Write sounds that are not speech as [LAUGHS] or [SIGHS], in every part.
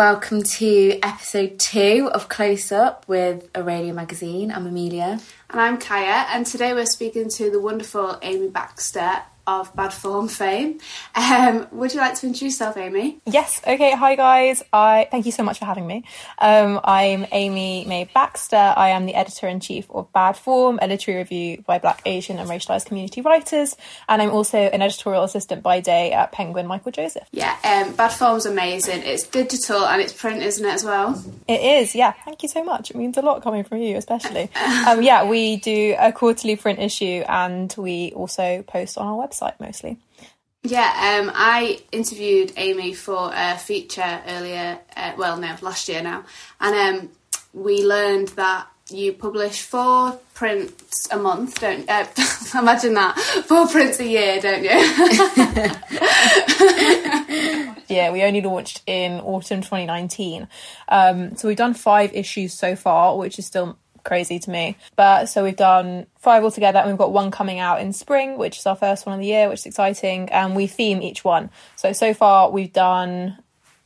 welcome to episode two of Close Up with Aurelia Magazine. I'm Amelia. And I'm Kaya, and today we're speaking to the wonderful Amy Baxter of Bad Form fame. Um, would you like to introduce yourself, Amy? Yes. Okay. Hi, guys. I thank you so much for having me. Um, I'm Amy May Baxter. I am the editor in chief of Bad Form, a literary review by Black, Asian, and racialized community writers, and I'm also an editorial assistant by day at Penguin Michael Joseph. Yeah. Um, Bad Form's amazing. It's digital and it's print, isn't it, as well? It is. Yeah. Thank you so much. It means a lot coming from you, especially. [LAUGHS] um, yeah. We do a quarterly print issue, and we also post on our website website mostly. Yeah, um, I interviewed Amy for a feature earlier, uh, well, no, last year now, and um, we learned that you publish four prints a month, don't uh, [LAUGHS] imagine that four prints a year, don't you? [LAUGHS] [LAUGHS] yeah, we only launched in autumn 2019, um, so we've done five issues so far, which is still crazy to me. But so we've done five altogether, and we've got one coming out in spring, which is our first one of the year, which is exciting. And we theme each one. So so far we've done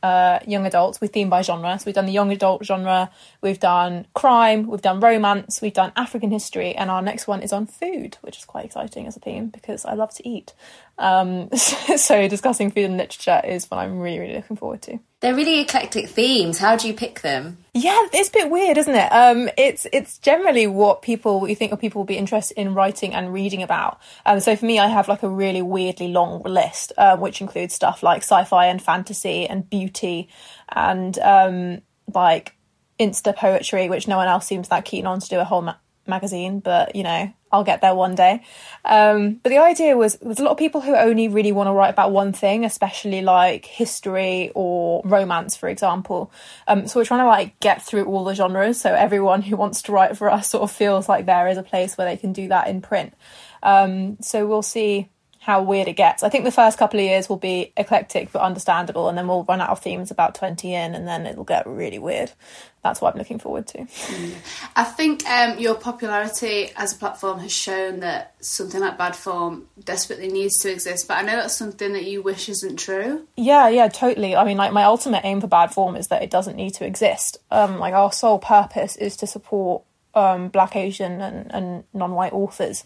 uh, young adults. We theme by genre. So we've done the young adult genre, we've done crime, we've done romance, we've done African history, and our next one is on food, which is quite exciting as a theme because I love to eat. Um, [LAUGHS] so discussing food and literature is what I'm really, really looking forward to. They're really eclectic themes. How do you pick them? Yeah, it's a bit weird, isn't it? Um, it's it's generally what people you think of people will be interested in writing and reading about. Um, so for me, I have like a really weirdly long list, uh, which includes stuff like sci-fi and fantasy and beauty and um, like insta poetry, which no one else seems that keen on to do a whole ma- magazine. But you know, I'll get there one day. Um, but the idea was there's a lot of people who only really want to write about one thing, especially like history or romance, for example. Um, so we're trying to like get through all the genres, so everyone who wants to write for us sort of feels like there is a place where they can do that in print. Um, so we'll see how weird it gets. I think the first couple of years will be eclectic but understandable, and then we'll run out of themes about 20 in, and then it'll get really weird. That's what I'm looking forward to. Mm. I think um, your popularity as a platform has shown that something like Bad Form desperately needs to exist, but I know that's something that you wish isn't true. Yeah, yeah, totally. I mean, like, my ultimate aim for Bad Form is that it doesn't need to exist. Um, like, our sole purpose is to support um, Black, Asian, and, and non-white authors.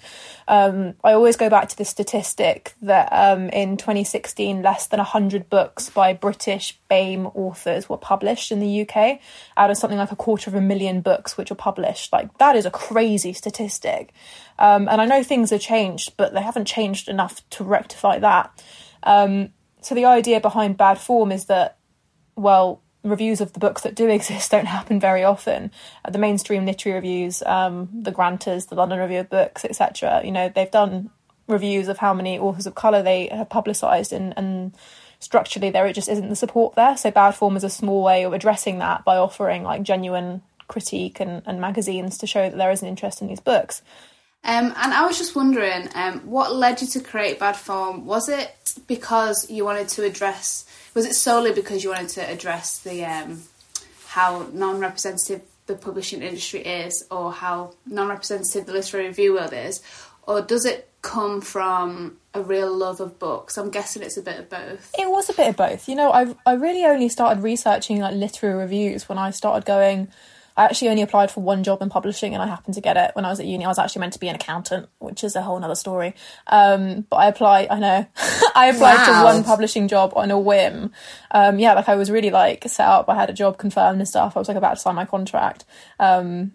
Um, I always go back to the statistic that um, in 2016, less than 100 books by British BAME authors were published in the UK, out of something like a quarter of a million books which were published. Like that is a crazy statistic. Um, and I know things have changed, but they haven't changed enough to rectify that. Um, so the idea behind Bad Form is that, well, reviews of the books that do [LAUGHS] exist don't happen very often. Uh, the mainstream literary reviews, um, the Grantas, the London Review of Books, etc. You know, they've done reviews of how many authors of colour they have publicised, and, and structurally there it just isn't the support there. So bad form is a small way of addressing that by offering like genuine critique and, and magazines to show that there is an interest in these books. Um, and I was just wondering, um, what led you to create Bad Form? Was it because you wanted to address was it solely because you wanted to address the um, how non-representative the publishing industry is, or how non-representative the literary review world is, or does it come from a real love of books? I'm guessing it's a bit of both. It was a bit of both. You know, I I really only started researching like literary reviews when I started going I actually only applied for one job in publishing and I happened to get it when I was at uni. I was actually meant to be an accountant, which is a whole other story. Um, but I applied, I know, [LAUGHS] I applied wow. to one publishing job on a whim. Um, yeah, like I was really like set up. I had a job confirmed and stuff. I was like about to sign my contract. Um,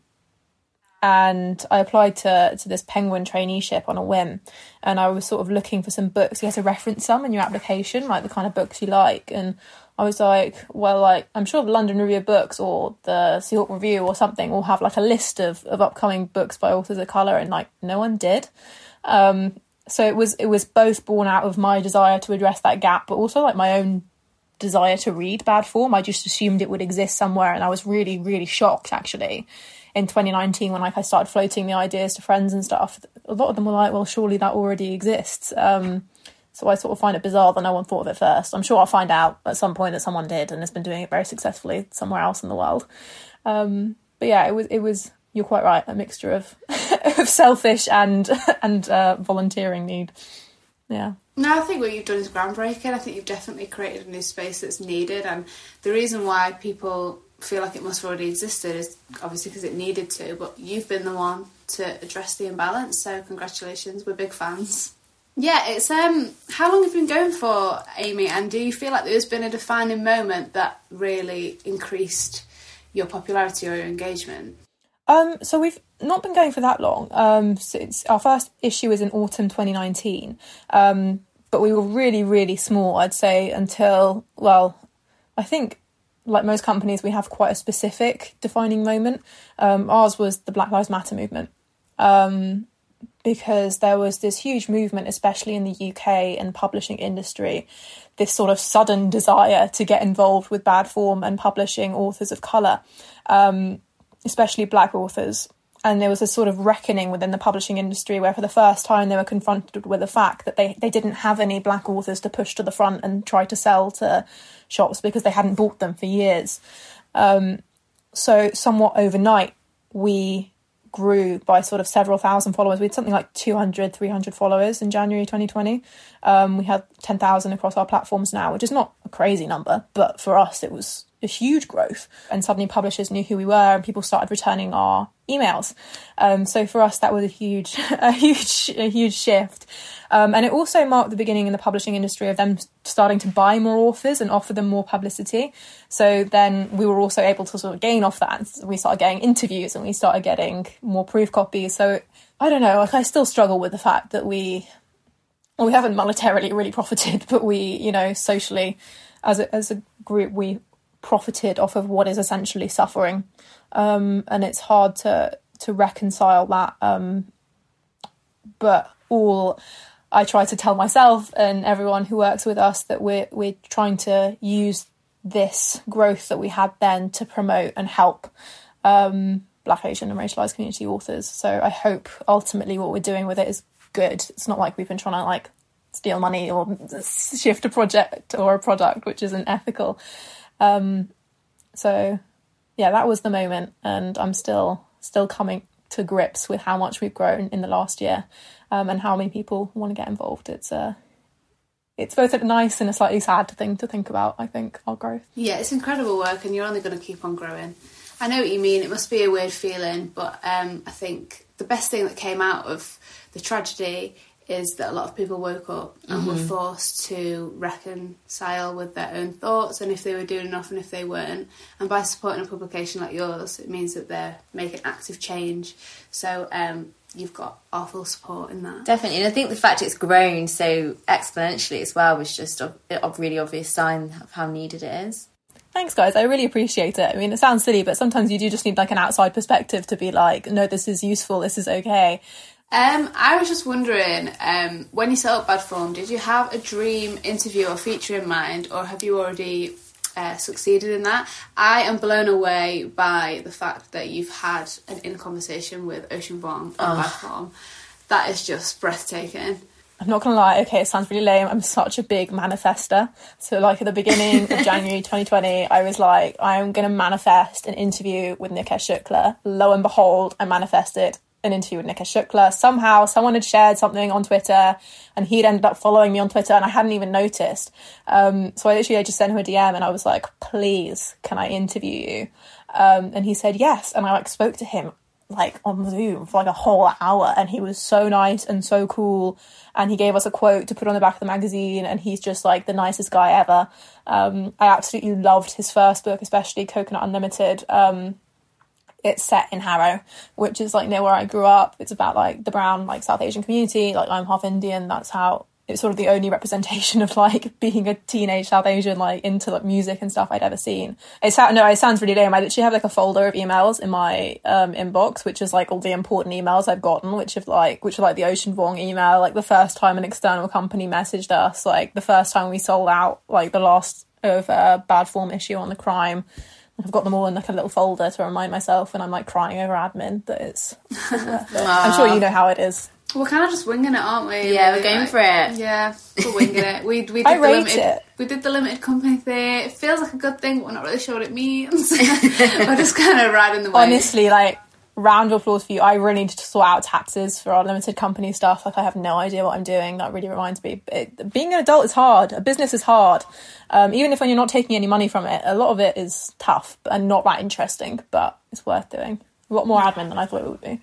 and I applied to to this Penguin traineeship on a whim, and I was sort of looking for some books. You have to reference some in your application, like the kind of books you like, and I was like, well, like I'm sure the London Review of Books or the Seahawk Review or something will have like a list of, of upcoming books by authors of color, and like no one did. Um, so it was it was both born out of my desire to address that gap, but also like my own desire to read bad form. I just assumed it would exist somewhere, and I was really really shocked actually in 2019 when like I started floating the ideas to friends and stuff. A lot of them were like, well, surely that already exists. Um, so I sort of find it bizarre that no one thought of it first. I'm sure I'll find out at some point that someone did and has been doing it very successfully somewhere else in the world. Um, but yeah, it was it was you're quite right, a mixture of [LAUGHS] of selfish and [LAUGHS] and uh, volunteering need. yeah. No, I think what you've done is groundbreaking. I think you've definitely created a new space that's needed, and the reason why people feel like it must have already existed is obviously because it needed to. But you've been the one to address the imbalance, so congratulations. We're big fans. Yeah, it's um. How long have you been going for, Amy? And do you feel like there's been a defining moment that really increased your popularity or your engagement? Um, so we've not been going for that long. Um, since our first issue was in autumn 2019. Um, but we were really, really small. I'd say until well, I think like most companies, we have quite a specific defining moment. Um, ours was the Black Lives Matter movement. Um, because there was this huge movement, especially in the UK and publishing industry, this sort of sudden desire to get involved with bad form and publishing authors of colour, um, especially black authors. And there was a sort of reckoning within the publishing industry where, for the first time, they were confronted with the fact that they, they didn't have any black authors to push to the front and try to sell to shops because they hadn't bought them for years. Um, so, somewhat overnight, we grew by sort of several thousand followers. We had something like 200, 300 followers in January 2020. Um, we had 10,000 across our platforms now, which is not a crazy number, but for us it was a huge growth. And suddenly publishers knew who we were and people started returning our emails. Um, so for us, that was a huge, [LAUGHS] a huge, a huge shift. Um, and it also marked the beginning in the publishing industry of them starting to buy more authors and offer them more publicity. So then we were also able to sort of gain off that. We started getting interviews and we started getting more proof copies. So I don't know, like I still struggle with the fact that we, well, we haven't monetarily really profited, [LAUGHS] but we, you know, socially as a, as a group, we profited off of what is essentially suffering. Um, and it's hard to, to reconcile that. Um, but all I try to tell myself and everyone who works with us that we're we're trying to use this growth that we had then to promote and help um, Black, Asian, and racialized community authors. So I hope ultimately what we're doing with it is good. It's not like we've been trying to like steal money or shift a project or a product which isn't ethical. Um, so yeah, that was the moment, and I'm still still coming to grips with how much we've grown in the last year um, and how many people want to get involved. It's a uh, it's both a nice and a slightly sad thing to think about. I think our growth. Yeah, it's incredible work, and you're only going to keep on growing. I know what you mean. It must be a weird feeling, but um, I think the best thing that came out of the tragedy is that a lot of people woke up and mm-hmm. were forced to reconcile with their own thoughts and if they were doing enough and if they weren't. And by supporting a publication like yours, it means that they're making active change. So um, you've got our full support in that. Definitely. And I think the fact it's grown so exponentially as well was just a, a really obvious sign of how needed it is. Thanks, guys. I really appreciate it. I mean, it sounds silly, but sometimes you do just need like an outside perspective to be like, no, this is useful, this is okay. Um, I was just wondering, um, when you set up Bad Form, did you have a dream interview or feature in mind, or have you already uh, succeeded in that? I am blown away by the fact that you've had an in conversation with Ocean Vuong on oh. Bad Form. That is just breathtaking. I'm not gonna lie, okay, it sounds really lame. I'm such a big manifester. So, like, at the beginning of [LAUGHS] January 2020, I was like, I'm gonna manifest an interview with Nikesh Shukla. Lo and behold, I manifested an interview with Nikesh Shukla. Somehow someone had shared something on Twitter and he'd ended up following me on Twitter and I hadn't even noticed. Um, so I literally just sent him a DM and I was like, please, can I interview you? Um, and he said yes. And I like spoke to him like on Zoom for like a whole hour and he was so nice and so cool and he gave us a quote to put on the back of the magazine and he's just like the nicest guy ever. Um, I absolutely loved his first book, especially Coconut Unlimited. Um, it's set in Harrow, which is like near where I grew up. It's about like the brown like South Asian community. Like I'm half Indian. That's how it's sort of the only representation [LAUGHS] of like being a teenage South Asian like into like music and stuff I'd ever seen. It sounds no, it sounds really lame. I literally have like a folder of emails in my um, inbox, which is like all the important emails I've gotten, which have like which are like the Ocean Vuong email, like the first time an external company messaged us, like the first time we sold out, like the last of uh, bad form issue on the crime I've got them all in like a little folder to remind myself when I'm like crying over admin that it's. [LAUGHS] I'm sure you know how it is. We're kind of just winging it, aren't we? Yeah, we're going like, for it. Yeah, we're winging it. We we did I the limited, it. we did the limited company thing. It feels like a good thing, but we're not really sure what it means. [LAUGHS] we're just kind of riding the wave. Honestly, like round of applause for you. I really need to sort out taxes for our limited company stuff. Like I have no idea what I'm doing. That really reminds me. It, being an adult is hard. A business is hard. Um, even if when you're not taking any money from it, a lot of it is tough and not that interesting, but it's worth doing. A lot more admin than I thought it would be.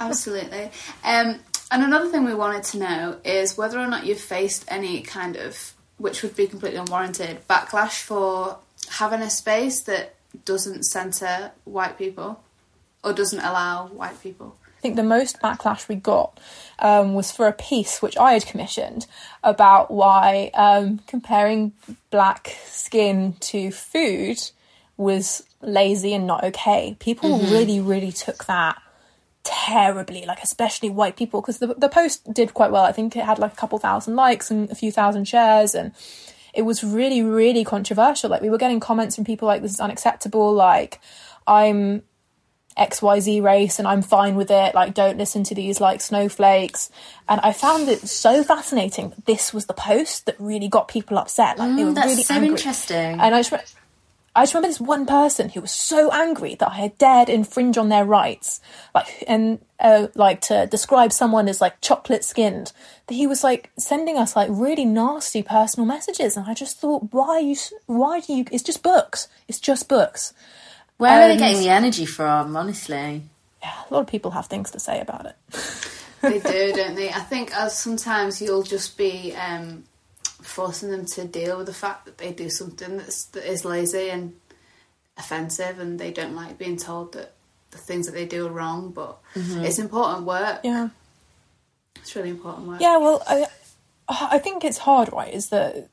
Absolutely. Um, and another thing we wanted to know is whether or not you've faced any kind of, which would be completely unwarranted, backlash for having a space that doesn't centre white people or doesn't allow white people. I think the most backlash we got um, was for a piece which I had commissioned about why um, comparing black skin to food was lazy and not okay. People mm-hmm. really, really took that terribly, like especially white people, because the the post did quite well. I think it had like a couple thousand likes and a few thousand shares, and it was really, really controversial. Like we were getting comments from people like, "This is unacceptable." Like I'm XYZ race and I'm fine with it. Like, don't listen to these like snowflakes. And I found it so fascinating. That this was the post that really got people upset. Like, mm, they were that's really so angry. interesting. And I just, I just remember this one person who was so angry that I had dared infringe on their rights, like and uh, like to describe someone as like chocolate skinned. That he was like sending us like really nasty personal messages, and I just thought, why you? Why do you? It's just books. It's just books. Where are they getting the energy from, honestly? Yeah, a lot of people have things to say about it. [LAUGHS] they do, don't they? I think as sometimes you'll just be um, forcing them to deal with the fact that they do something that's that is lazy and offensive, and they don't like being told that the things that they do are wrong. But mm-hmm. it's important work. Yeah, it's really important work. Yeah, well, I I think it's hard, right? Is that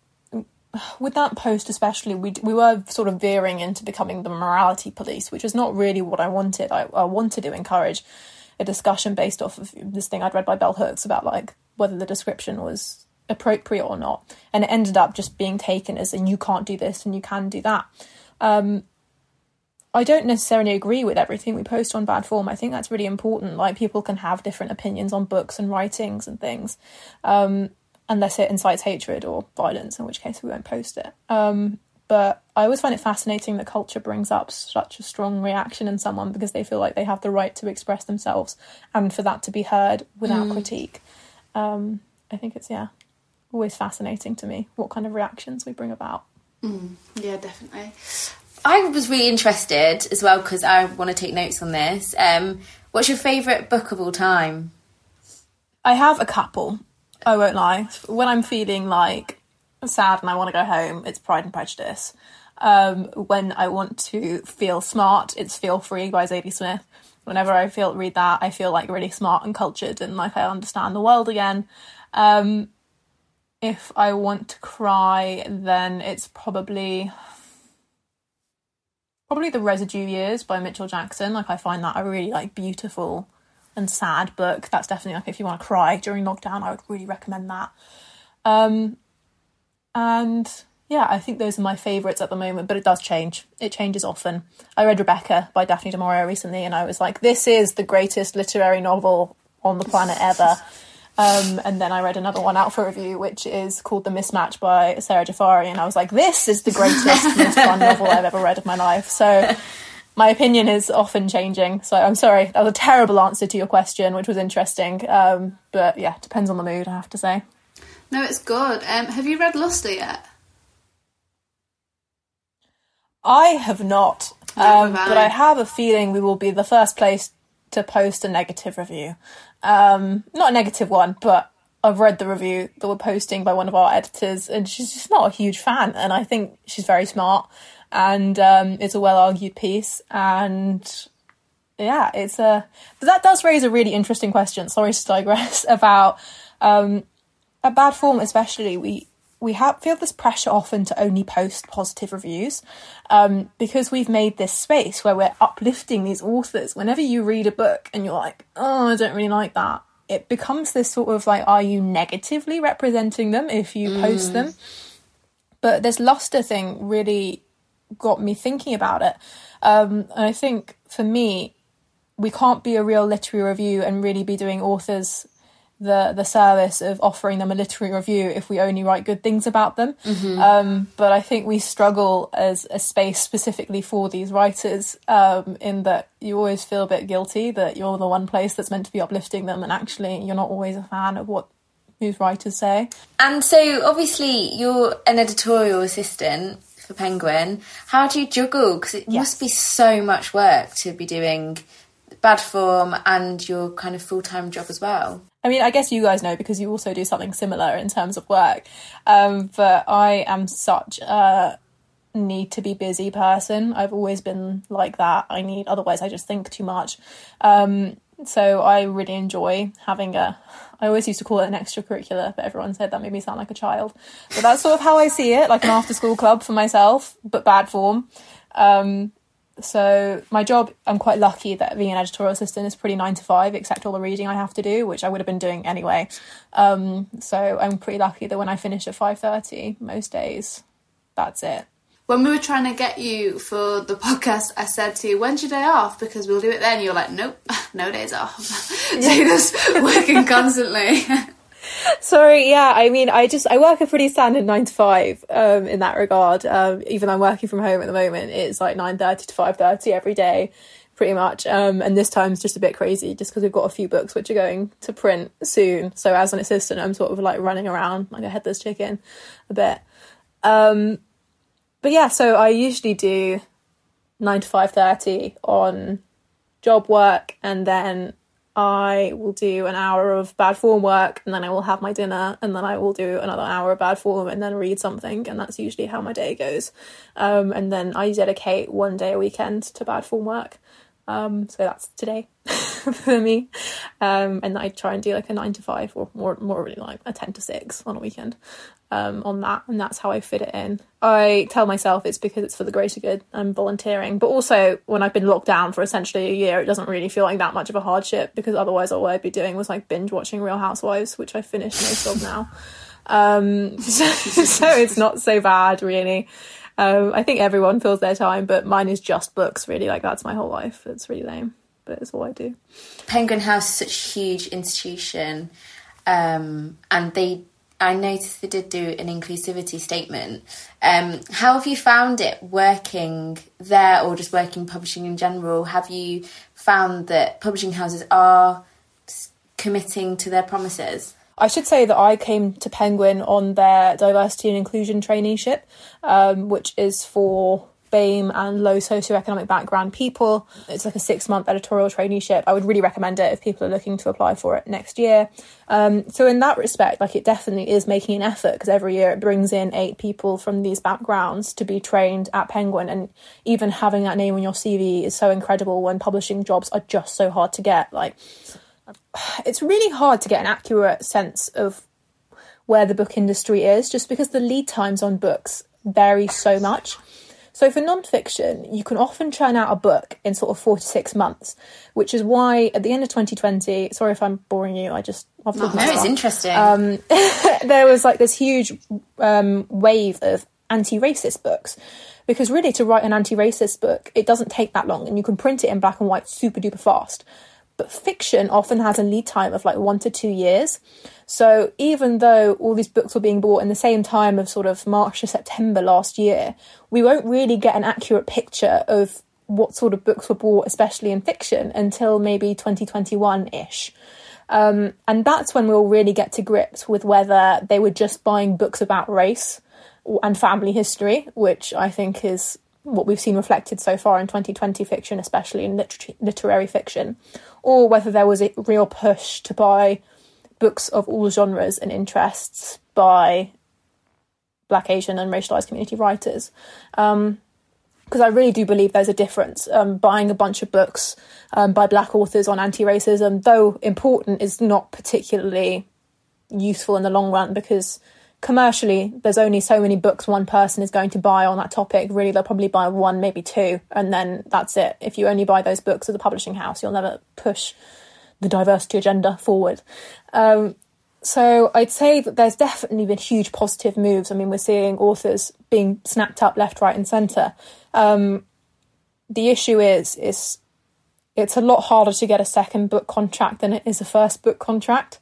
with that post especially we we were sort of veering into becoming the morality police which is not really what i wanted i, I wanted to encourage a discussion based off of this thing i'd read by bell hooks about like whether the description was appropriate or not and it ended up just being taken as and you can't do this and you can do that um, I don't necessarily agree with everything we post on bad form. I think that's really important. Like people can have different opinions on books and writings and things. Um, unless it incites hatred or violence, in which case we won't post it. Um, but I always find it fascinating that culture brings up such a strong reaction in someone because they feel like they have the right to express themselves and for that to be heard without mm. critique. Um, I think it's, yeah, always fascinating to me what kind of reactions we bring about. Mm. Yeah, definitely. I was really interested as well because I want to take notes on this. Um, what's your favourite book of all time? I have a couple. I won't lie. When I'm feeling like sad and I want to go home, it's Pride and Prejudice. Um, when I want to feel smart, it's Feel Free by Zadie Smith. Whenever I feel read that, I feel like really smart and cultured and like I understand the world again. Um, if I want to cry, then it's probably probably the residue years by Mitchell Jackson. Like I find that a really like beautiful and sad book. That's definitely like if you want to cry during lockdown, I would really recommend that. Um, and yeah, I think those are my favourites at the moment, but it does change. It changes often. I read Rebecca by Daphne du Maurier recently, and I was like, this is the greatest literary novel on the planet ever. Um, and then I read another one out for review, which is called The Mismatch by Sara Jafari, and I was like, this is the greatest, [LAUGHS] most fun novel I've ever read in my life. So my opinion is often changing. So I'm sorry, that was a terrible answer to your question, which was interesting. Um, but yeah, depends on the mood, I have to say. No, it's good. Um, have you read Luster yet? I have not, um, but I have a feeling we will be the first place to post a negative review. Um, not a negative one, but I've read the review that we're posting by one of our editors, and she's just not a huge fan. And I think she's very smart and um, it's a well argued piece. And yeah, it's a. But that does raise a really interesting question. Sorry to digress [LAUGHS] about um, a bad form, especially we. We have feel this pressure often to only post positive reviews um, because we've made this space where we're uplifting these authors. Whenever you read a book and you're like, "Oh, I don't really like that," it becomes this sort of like, "Are you negatively representing them if you post mm. them?" But this luster thing really got me thinking about it. Um, and I think for me, we can't be a real literary review and really be doing authors the the service of offering them a literary review if we only write good things about them. Um, but I think we struggle as a space specifically for these writers um, in that you always feel a bit guilty that you're the one place that's meant to be uplifting them, and actually you're not always a fan of what these writers say. And so, obviously, you're an editorial assistant for Penguin. How do you juggle? Because it must be so much work to be doing bad form and your kind of full time job as well. I mean, I guess you guys know because you also do something similar in terms of work. Um, but I am such a need to be busy person. I've always been like that. I need, otherwise, I just think too much. Um, so I really enjoy having a. I always used to call it an extracurricular, but everyone said that made me sound like a child. But that's sort of how I see it, like an after school club for myself, but bad form. Um, so my job i'm quite lucky that being an editorial assistant is pretty nine to five except all the reading i have to do which i would have been doing anyway um, so i'm pretty lucky that when i finish at 5.30 most days that's it When we were trying to get you for the podcast, I said to you, "When's your day off? Because we'll do it then." You're like, "Nope, [LAUGHS] no days off." [LAUGHS] so you're just [LAUGHS] working constantly. Sorry, yeah. I mean, I just I work a pretty standard nine to five um, in that regard. Um, even though I'm working from home at the moment, it's like nine thirty to five thirty every day, pretty much. Um, and this time's just a bit crazy, just because we've got a few books which are going to print soon. So as an assistant, I'm sort of like running around like a headless chicken, a bit. Um, but yeah, so I usually do nine to five thirty on job work, and then I will do an hour of bad form work, and then I will have my dinner, and then I will do another hour of bad form, and then read something, and that's usually how my day goes. Um, and then I dedicate one day a weekend to bad form work. Um, so that's today [LAUGHS] for me. Um, and I try and do like a nine to five, or more, more really like a ten to six on a weekend um, on that, and that's how I fit it in. I tell myself it's because it's for the greater good. I'm volunteering, but also when I've been locked down for essentially a year, it doesn't really feel like that much of a hardship because otherwise all I'd be doing was like binge watching Real Housewives, which I finished most of now. [LAUGHS] Um, [LAUGHS] so, so it's not so bad really. Um, I think everyone fills their time, but mine is just books. Really, like that's my whole life. It's really lame, but it's all I do. Penguin House is such a huge institution, um, and they. I noticed they did do an inclusivity statement. Um, how have you found it working there, or just working publishing in general? Have you found that publishing houses are committing to their promises? I should say that I came to Penguin on their diversity and inclusion traineeship, um, which is for BAME and low socioeconomic background people. It's like a six month editorial traineeship. I would really recommend it if people are looking to apply for it next year. Um, so, in that respect, like it definitely is making an effort because every year it brings in eight people from these backgrounds to be trained at Penguin. And even having that name on your CV is so incredible when publishing jobs are just so hard to get. Like, it's really hard to get an accurate sense of where the book industry is just because the lead times on books vary so much. So for nonfiction, you can often churn out a book in sort of four to six months, which is why at the end of 2020, sorry if I'm boring you, I just I've No, it's interesting. Um, [LAUGHS] there was like this huge um, wave of anti-racist books because really to write an anti-racist book it doesn't take that long and you can print it in black and white super duper fast but fiction often has a lead time of like one to two years. So even though all these books were being bought in the same time of sort of march to september last year we won't really get an accurate picture of what sort of books were bought especially in fiction until maybe 2021ish um, and that's when we'll really get to grips with whether they were just buying books about race and family history, which I think is what we've seen reflected so far in 2020 fiction, especially in liter- literary fiction, or whether there was a real push to buy books of all genres and interests by Black, Asian, and racialized community writers. Um, because I really do believe there's a difference. Um, buying a bunch of books um, by black authors on anti racism, though important, is not particularly useful in the long run because commercially there's only so many books one person is going to buy on that topic. Really, they'll probably buy one, maybe two, and then that's it. If you only buy those books as a publishing house, you'll never push the diversity agenda forward. Um, so I'd say that there's definitely been huge positive moves. I mean, we're seeing authors being snapped up left, right, and centre. Um, the issue is, is it's a lot harder to get a second book contract than it is a first book contract.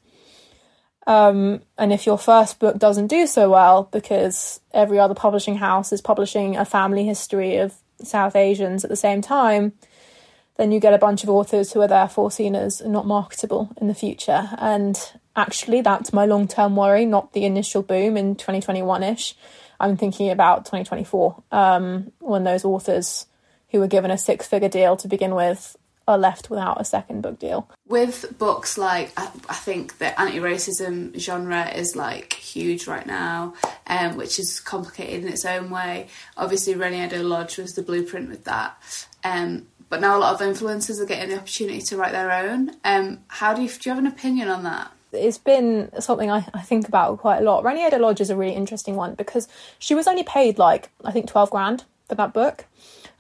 Um, and if your first book doesn't do so well because every other publishing house is publishing a family history of South Asians at the same time, then you get a bunch of authors who are therefore seen as not marketable in the future. And actually, that's my long term worry, not the initial boom in 2021 ish. I'm thinking about 2024 um, when those authors who were given a six figure deal to begin with are left without a second book deal. With books like, I, I think the anti racism genre is like huge right now, um, which is complicated in its own way. Obviously, Reni Eddo-Lodge was the blueprint with that. Um, but now a lot of influencers are getting the opportunity to write their own. Um, how do you, do you have an opinion on that? it's been something I, I think about quite a lot. Reni Eddo-Lodge is a really interesting one because she was only paid like I think twelve grand for that book.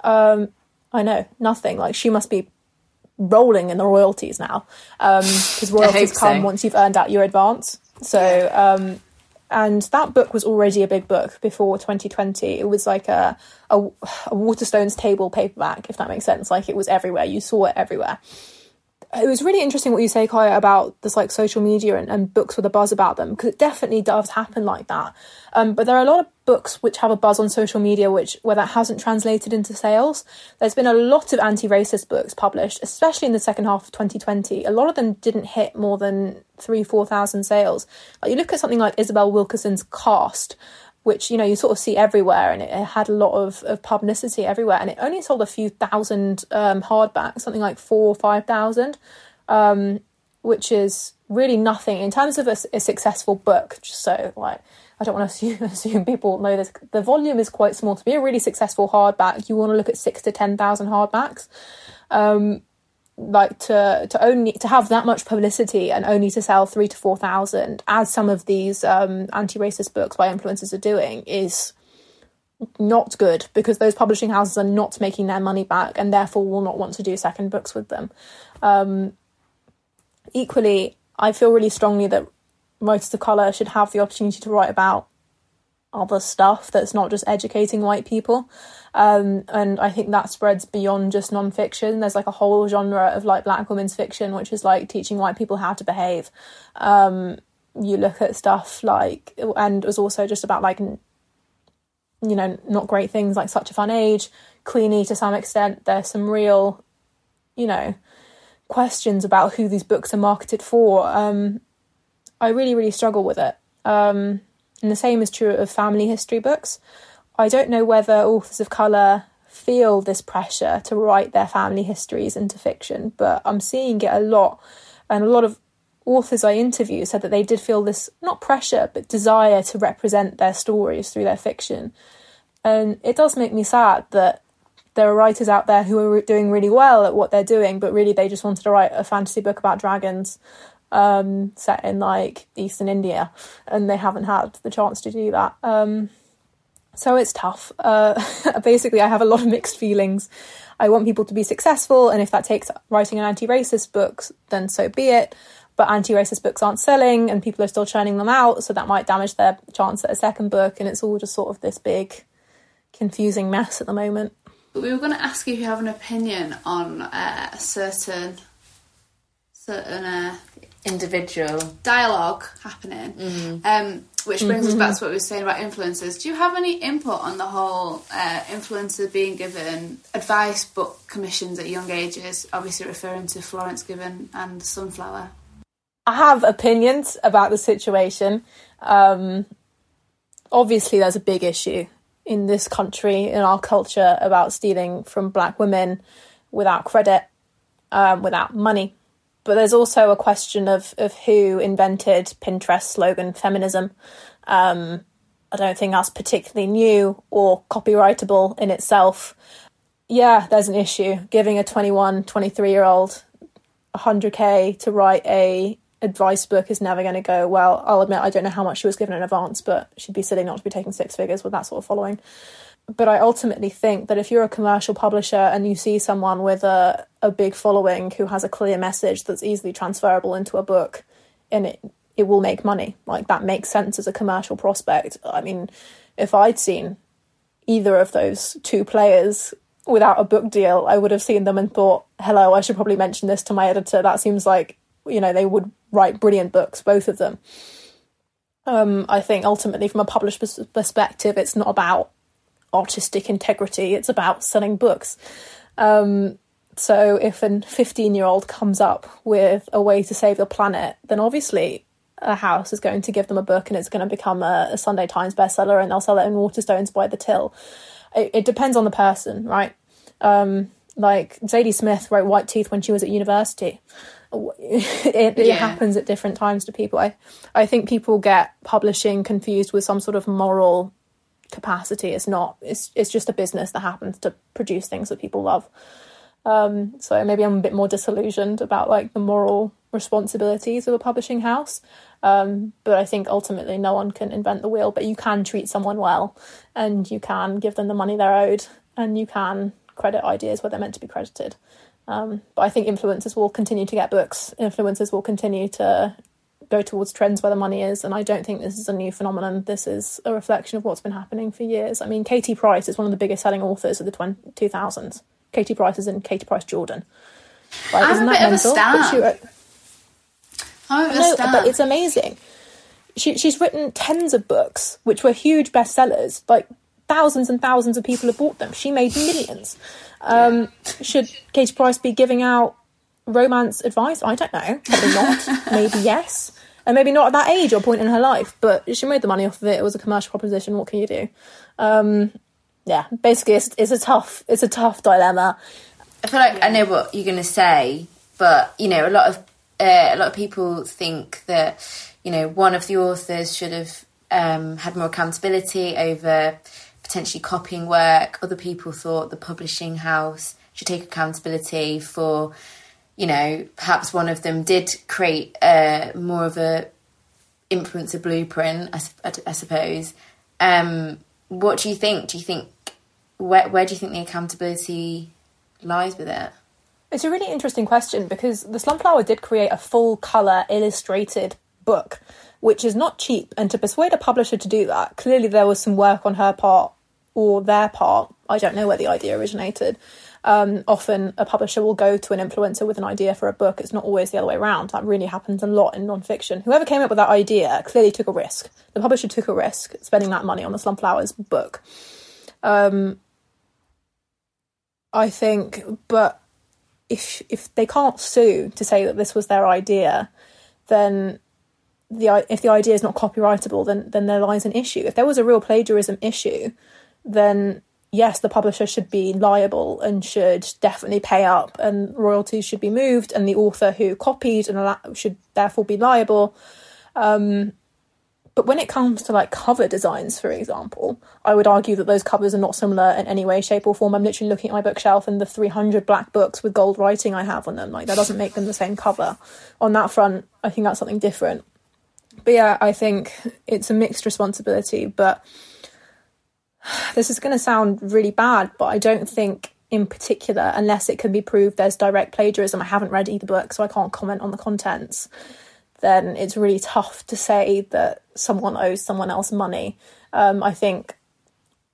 Um, I know nothing. Like she must be rolling in the royalties now because um, royalties come so. once you've earned out your advance. So, um, and that book was already a big book before 2020. It was like a, a, a Waterstones table paperback, if that makes sense. Like it was everywhere. You saw it everywhere it was really interesting what you say, Kaya, about this like social media and, and books with a buzz about them because it definitely does happen like that. Um, but there are a lot of books which have a buzz on social media which where that hasn't translated into sales. There's been a lot of anti-racist books published, especially in the second half of 2020. A lot of them didn't hit more than three, four thousand sales. You look at something like Isabel Wilkerson's Caste, which you know you sort of see everywhere and it, had a lot of, of publicity everywhere and it only sold a few thousand um, hardbacks something like four or five thousand um, which is really nothing in terms of a, a, successful book just so like i don't want to [LAUGHS] assume, assume people know this the volume is quite small to be a really successful hardback you want to look at six to ten thousand hardbacks um, like to to only to have that much publicity and only to sell three to four thousand, as some of these um, anti-racist books by influencers are doing, is not good because those publishing houses are not making their money back and therefore will not want to do second books with them. Um, equally, I feel really strongly that writers of colour should have the opportunity to write about other stuff that's not just educating white people. Um, and I think that spreads beyond just non-fiction. There's like a whole genre of like black women's fiction, which is like teaching white people how to behave. Um, you look at stuff like, and it was also just about like, you know, not great things like Such a Fun Age, Queenie to some extent. There's some real, you know, questions about who these books are marketed for. Um, I really, really struggle with it. Um, and the same is true of family history books. I don't know whether authors of colour feel this pressure to write their family histories into fiction, but I'm seeing it a lot. And a lot of authors I interview said that they did feel this not pressure, but desire to represent their stories through their fiction. And it does make me sad that there are writers out there who are doing really well at what they're doing, but really they just wanted to write a fantasy book about dragons um, set in like Eastern India, and they haven't had the chance to do that. Um, so it's tough. Uh, [LAUGHS] basically, I have a lot of mixed feelings. I want people to be successful, and if that takes writing an anti-racist book, then so be it. But anti-racist books aren't selling, and people are still churning them out, so that might damage their chance at a second book. And it's all just sort of this big, confusing mess at the moment. We were going to ask you if you have an opinion on uh, a certain certain uh, individual dialogue happening. Mm-hmm. Um, which brings mm-hmm. us back to what we were saying about influencers. Do you have any input on the whole uh, influencer being given advice book commissions at young ages? Obviously, referring to Florence Given and Slumflower. I have opinions about the situation. Um, obviously, there's a big issue in this country, in our culture, about stealing from black women without credit, um, without money but there's also a question of of who invented Pinterest slogan feminism. Um, I don't think that's particularly new or copyrightable in itself. Yeah, there's an issue giving a 21, 23 year old 100k to write a advice book is never going to go well. I'll admit I don't know how much she was given in advance, but she'd be silly not to be taking six figures with that sort of following but I ultimately think that if you're a commercial publisher and you see someone with a, a big following who has a clear message that's easily transferable into a book and it it will make money. Like that makes sense as a commercial prospect. I mean, if I'd seen either of those two players without a book deal, I would have seen them and thought, hello, I should probably mention this to my editor. That seems like you know, they would write brilliant books, both of them. Um, I think ultimately, from a published perspective, it's not about artistic integrity; it's about selling books. Um, so, if a 15 year old comes up with a way to save the planet, then obviously a house is going to give them a book and it's going to become a, a Sunday Times bestseller and they'll sell it in Waterstones by the till. It, it depends on the person, right? Um, like Zadie Smith wrote White Teeth when she was at university. [LAUGHS] It, it Yeah. happens at different times to people. I, I think people get publishing confused with some sort of moral capacity. It's not. It's it's just a business that happens to produce things that people love. Um, so maybe I'm a bit more disillusioned about like the moral responsibilities of a publishing house. Um, but I think ultimately no one can invent the wheel, but you can treat someone well and you can give them the money they're owed and you can credit ideas where they're meant to be credited. Um, but I think influencers will continue to get books. Influencers will continue to go towards trends where the money is. And I don't think this is a new phenomenon. This is a reflection of what's been happening for years. I mean, Katie Price is one of the biggest selling authors of the 20, 2000s. Katie Price is in Katie Price Jordan. Like, I'm a bit of a But stan. wrote- I don't no, understand. but it's amazing. She, she's written tens of books, which were huge bestsellers. Like thousands and thousands of people have bought them. She made millions. Um, Should Katie Price be giving out romance advice? I don't know. Probably not. [LAUGHS] maybe yes. And maybe not at that age or point in her life. But she made the money off of it. It was a commercial proposition. What can you do? Um, yeah, basically, it's, it's a tough, it's a tough dilemma. I feel like I know what you're going to say, but you know, a lot of uh, a lot of people think that you know one of the authors should have um, had more accountability over potentially copying work. Other people thought the publishing house should take accountability for you know perhaps one of them did create uh, more of a influencer blueprint, I, I- I suppose. Um, what do you think? Do you think where where do you think the accountability lies with it? It's a really interesting question because the Slumflower did create a full colour illustrated book, which is not cheap. And to persuade a publisher to do that, clearly there was some work on her part or their part. I don't know where the idea originated. Um, often a publisher will go to an influencer with an idea for a book. It's not always the other way around. That really happens a lot in non-fiction. Whoever came up with that idea clearly took a risk. The publisher took a risk spending that money on the Slumflowers book. Um, I think, but if if they can't sue to say that this was their idea, then the if the idea is not copyrightable, then then there lies an issue. If there was a real plagiarism issue, then yes, the publisher should be liable and should definitely pay up, and royalties should be moved, and the author who copied and should therefore be liable. Um, but when it comes to like cover designs, for example, I would argue that those covers are not similar in any way, shape, or form. I'm literally looking at my bookshelf and the 300 black books with gold writing I have on them. Like, that doesn't make them the same cover. On that front, I think that's something different. But yeah, I think it's a mixed responsibility. But [SIGHS] this is going to sound really bad, but I don't think in particular, unless it can be proved there's direct plagiarism, I haven't read either book, so I can't comment on the contents then it's really tough to say that someone owes someone else money. Um, I think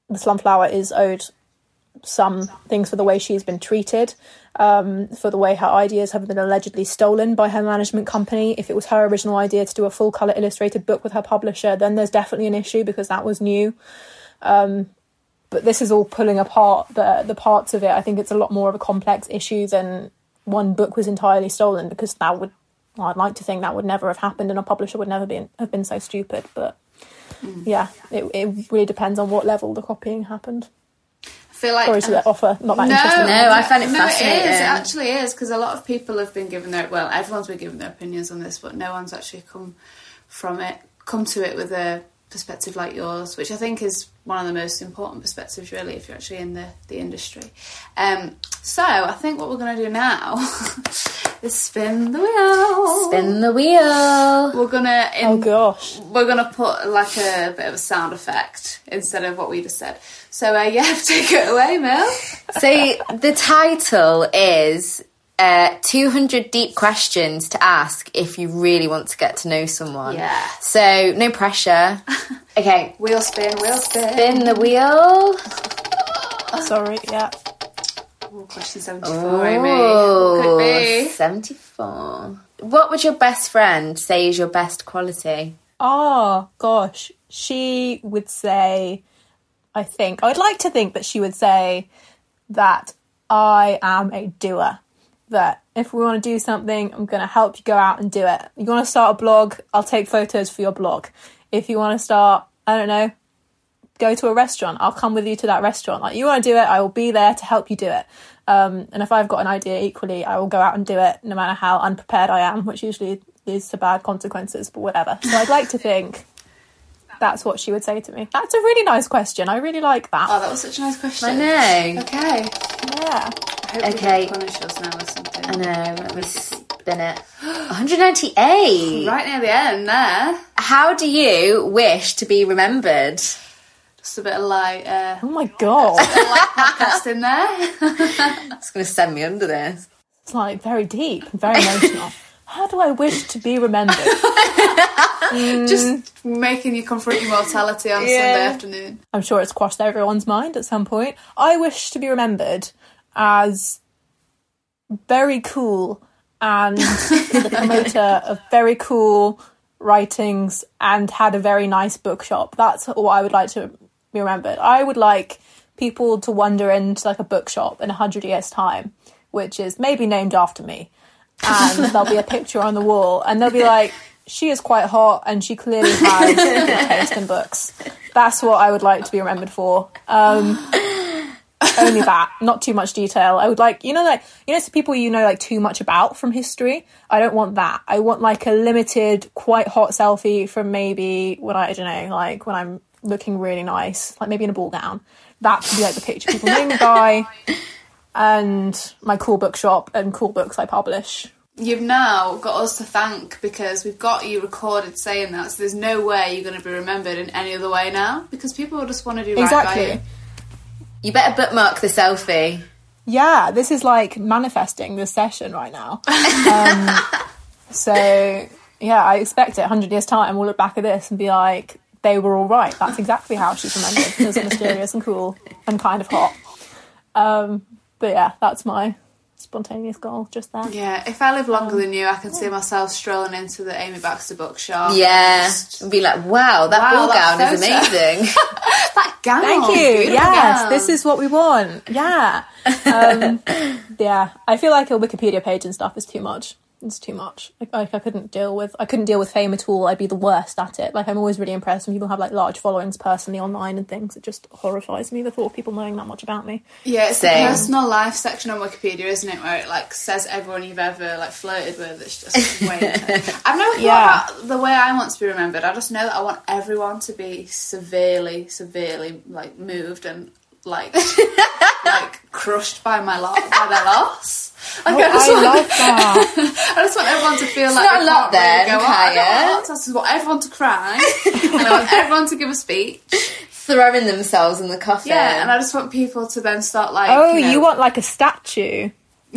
the Slumflower is owed some things for the way she's been treated, um, for the way her ideas have been allegedly stolen by her management company. If it was her original idea to do a full colour illustrated book with her publisher, then there's definitely an issue because that was new. Um, but this is all pulling apart the the parts of it. I think it's a lot more of a complex issue than one book was entirely stolen because that would well, I'd like to think that would never have happened and a publisher would never be, have been so stupid. But yeah, it, it really depends on what level the copying happened. I feel like Sorry to offer not that no, interesting. No, I find it no, fascinating. It is. It actually is because a lot of people have been given their well, everyone's been given their opinions on this, but no one's actually come from it, come to it with a perspective like yours, which I think is one of the most important perspectives, really, if you're actually in the the industry. Um, so I think what we're going to do now [LAUGHS] is spin the wheel. Spin the wheel. We're gonna in, Oh gosh. we're gonna put like a bit of a sound effect instead of what we just said. So uh, [LAUGHS] yeah, take it away, Mel. So the title is uh, 200 deep questions to ask if you really want to get to know someone. Yeah. So no pressure. [LAUGHS] Okay. Wheel spin, wheel spin. Spin the wheel. [LAUGHS] Sorry, yeah. Ooh, question seventy-four, Amy. What Oh, Could be. 74. What would your best friend say is your best quality? Oh gosh, she would say. I think I would like to think that she would say that I am a doer. That if we want to do something, I'm going to help you go out and do it. You want to start a blog? I'll take photos for your blog. If you want to start, I don't know, go to a restaurant, I'll come with you to that restaurant. Like you want to do it, I will be there to help you do it. Um, and if I've got an idea equally, I will go out and do it, no matter how unprepared I am, which usually leads to bad consequences. But whatever. So I'd like to think that's what she would say to me. That's a really nice question. I really like that. Oh, that was such a nice question. I know. Okay. yeah. I hope Okay. okay. punish us now with something. I know, let me spin it. 198! Right near the end there. How do you wish to be remembered? Just a bit of light, uh, Oh my god. light podcast in there. [LAUGHS] It's going to send me under this. It's like very deep and very emotional. [LAUGHS] How do I wish to be remembered? [LAUGHS] Just making you confront your mortality on a Yeah. Sunday afternoon. I'm sure it's crossed everyone's mind at some point. I wish to be remembered as very cool and the promoter [LAUGHS] of very cool writings and had a very nice bookshop. That's what I would like to be remembered. I would like people to wander into like a bookshop in a hundred years' time, which is maybe named after me. And [LAUGHS] there'll be a picture on the wall, and they'll be like, "She is quite hot, and she clearly has good taste in books." That's what I would like to be remembered for. Um, only that, not too much detail. I would like, you know, like you know, some people you know like too much about from history. I don't want that. I want like a limited, quite hot selfie from maybe when I, I don't know, like when I'm looking really nice, like maybe in a ball gown. That could be like the picture people know me [LAUGHS] by, and my cool bookshop and cool books I publish. You've now got us to thank because we've got you recorded saying that, so there's no way you're going to be remembered in any other way now because people will just want to do right by Exactly. you. You better bookmark the selfie. Yeah, this is like manifesting this session right now. [LAUGHS] Um, so yeah, I expect it. Hundred years time, we'll look back at this and be like, they were all right. That's exactly how she's remembered. She was mysterious and cool and kind of hot. Um, but yeah, that's my spontaneous goal just there. Yeah, if I live longer than you, I can see myself strolling into the Amy Baxter bookshop. Yeah. Just- And be like, wow, that Wow, ball that gown is amazing. [LAUGHS] that gown. Thank you. Yes, gown. this is what we want. Yeah. [LAUGHS] Um, yeah, I feel like a Wikipedia page and stuff is too much. It's too much. Like, like I couldn't deal with. I couldn't deal with fame at all. I'd be the worst at it. Like I'm always really impressed when people have like large followings personally online and things. It just horrifies me the thought of people knowing that much about me. Yeah, it's Same. the personal life section on Wikipedia, isn't it? Where it like says everyone you've ever like flirted with. It's just way. [LAUGHS] I've never thought Yeah. about the way I want to be remembered. I just know that I want everyone to be severely, severely like moved and [LAUGHS] like like crushed by my lot by their loss. [LAUGHS] Like, Oh, I, just I want, love that. [LAUGHS] I just want everyone to feel like not a lot really go, "Oh, I don't Kaya." want lots. I just want everyone to cry. and I want [LAUGHS] everyone to give a speech. Throwing themselves in the coffin. Yeah, and I just want people to then start like. Oh, you, know, you want like a statue,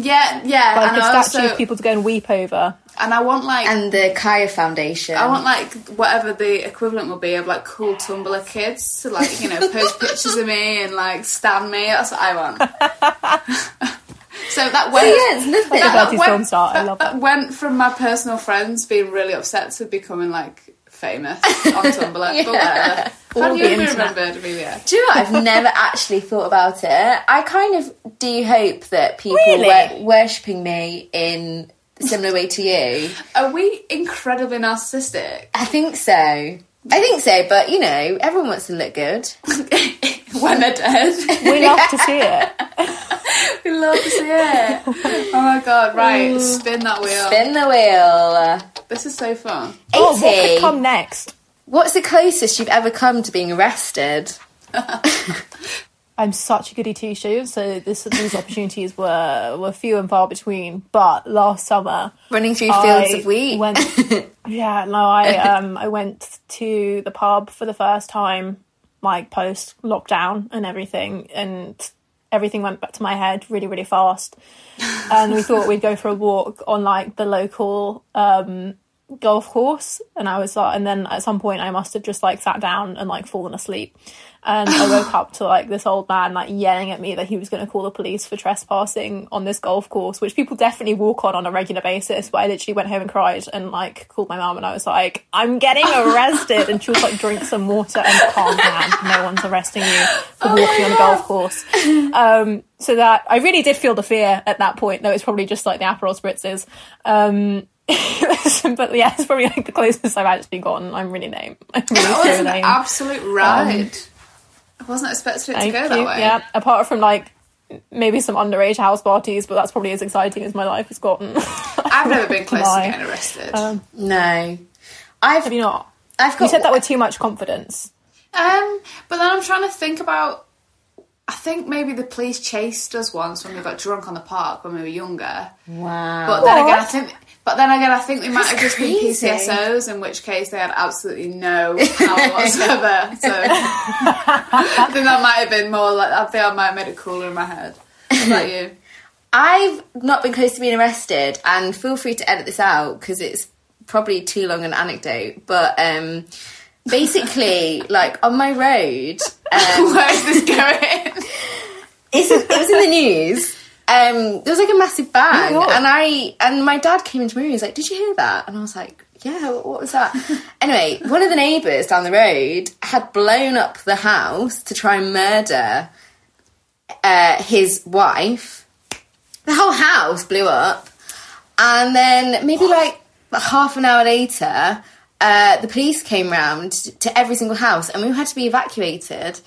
Yeah, yeah, like and a I statue also, of people to go and weep over. and I want like and the Kaya Foundation. I want like whatever the equivalent will be of like cool Tumblr kids to like you know post [LAUGHS] pictures of me and like stand me. That's what I want. [LAUGHS] so that went. yeah, it's nothing. Like that went- film. I love that that. went from my personal friends being really upset to becoming like famous on Tumblr. [LAUGHS] But whatever. How All do you remembered, Amelia? Do you know? I've never actually thought about it. I kind of do hope that people Really? were worshipping me in a similar way to you. [LAUGHS] Are we incredibly narcissistic? I think so. I think so, but you know, everyone wants to look good. [LAUGHS] [LAUGHS] when they're dead. We love to see [LAUGHS] it. [LAUGHS] we love to see it. Oh my god, right. Spin that wheel. Spin the wheel. This is so fun. Oh, what 80. could come next? What's the closest you've ever come to being arrested? I'm such a goody two shoes, so this, these opportunities were were few and far between. But last summer, Running through fields I of wheat. Went, yeah, no, I um I went to the pub for the first time, like post lockdown and everything, and everything went back to my head really really fast. [LAUGHS] And we thought we'd go for a walk on like the local um golf course, and I was like, and then at some point I must have just like sat down and like fallen asleep, and I woke [LAUGHS] up to like this old man like yelling at me that he was going to call the police for trespassing on this golf course, which people definitely walk on on a regular basis. But I literally went home and cried and like called my mum, and I was like, I'm getting arrested, and she was like, drink some water and calm down. No one's arresting you for walking on a golf course. Um, so that I really did feel the fear at that point, though it's probably just like the Aperol spritzes. Um, [LAUGHS] but yeah, it's probably like the closest I've actually gotten. I'm really lame. [LAUGHS] I'm really That was an lame. absolute ride. I wasn't expecting it to Thank go you. that way. Yeah, apart from like maybe some underage house parties, but that's probably as exciting as my life has gotten. [LAUGHS] I've never been close to getting arrested. Um, No, I've have you not? I've got You said that with too much confidence. Um, but then I'm trying to think about. I think maybe the police chased us once when we got drunk on the park when we were younger. wow. But then again, I think. But then again, I think we might That's have just crazy. been PCSOs, in which case they had absolutely no [LAUGHS] power whatsoever. So [LAUGHS] I think that might have been more like I think I might have made it cooler in my head. What about you? [LAUGHS] I've not been close to being arrested, and feel free to edit this out because it's probably too long an anecdote. But um, basically, like on my road, um, Where is this going? it was in the news. Um, there was like a massive bang, Oh and I and my dad came into my room. He was like, "Did you hear that?" And I was like, "Yeah, what, what was that?" [LAUGHS] anyway, one of the neighbours down the road had blown up the house to try and murder uh, his wife. The whole house blew up, and then maybe like half an hour later, uh, the police came round to every single house, and we had to be evacuated.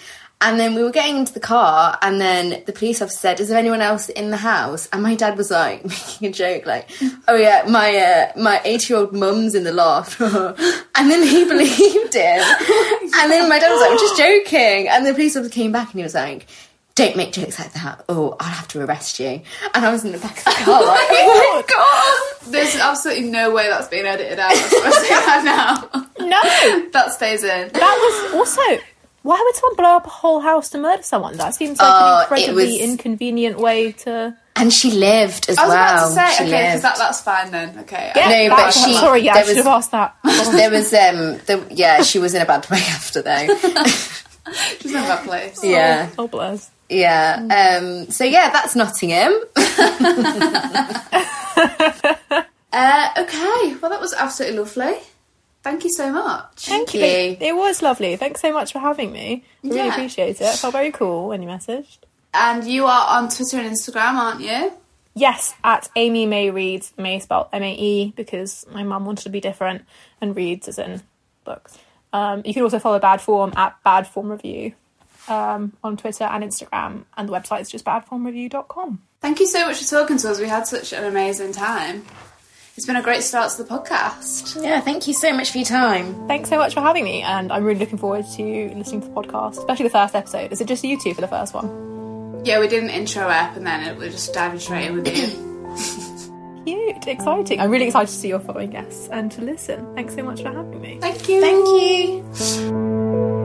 And then we were getting into the car, and then the police officer said, "Is there anyone else in the house?" And my dad was like [LAUGHS] making a joke, like, "Oh yeah, my uh, my eighty-year-old mum's in the loft," [LAUGHS] and then he [LAUGHS] believed it. and then my dad was like, "I'm just joking," and the police officer came back, and he was like. Don't make jokes like that. Oh, I'll have to arrest you. And I was in the back of the car, like, oh my god. There's absolutely no way that's being edited out. I'm supposed say that now. No, That stays in. that was also. Why would someone blow up a whole house to murder someone? That seems like Oh, an incredibly was- inconvenient way to. And she lived as well. I was well. about to say, she okay, because lived. that, that's fine then. Okay. Yeah, No, but she- Sorry, yeah, I there should was- have asked that. [LAUGHS] there was um the, yeah she was in a bad way after though [LAUGHS] She's in a bad place. [LAUGHS] yeah oh bless. yeah um so yeah that's nottingham Uh, okay. Well, that was absolutely lovely. Thank you so much. Thank you. you. It was lovely. Thanks so much for having me. I really Yeah. appreciate it. It felt very cool when you messaged. And you are on Twitter and Instagram, aren't you? Yes, at Amy May Reads, May spelled M A E because my mum wanted to be different and reads as in books. Um, you can also follow Bad Form at Bad Form Review um, on Twitter and Instagram, and the website is just badformreview.com. Thank you so much for talking to us. We had such an amazing time. It's been a great start to the podcast. yeah thank you so much for your time Thanks so much for having me, and I'm really looking forward to listening to the podcast, especially the first episode. Is it just you two for the first one? Yeah, we did an intro app and then we're just diving straight in with you. [COUGHS] Cute, exciting. I'm really excited to see your following guests and to listen. Thanks so much for having me. Thank you. thank you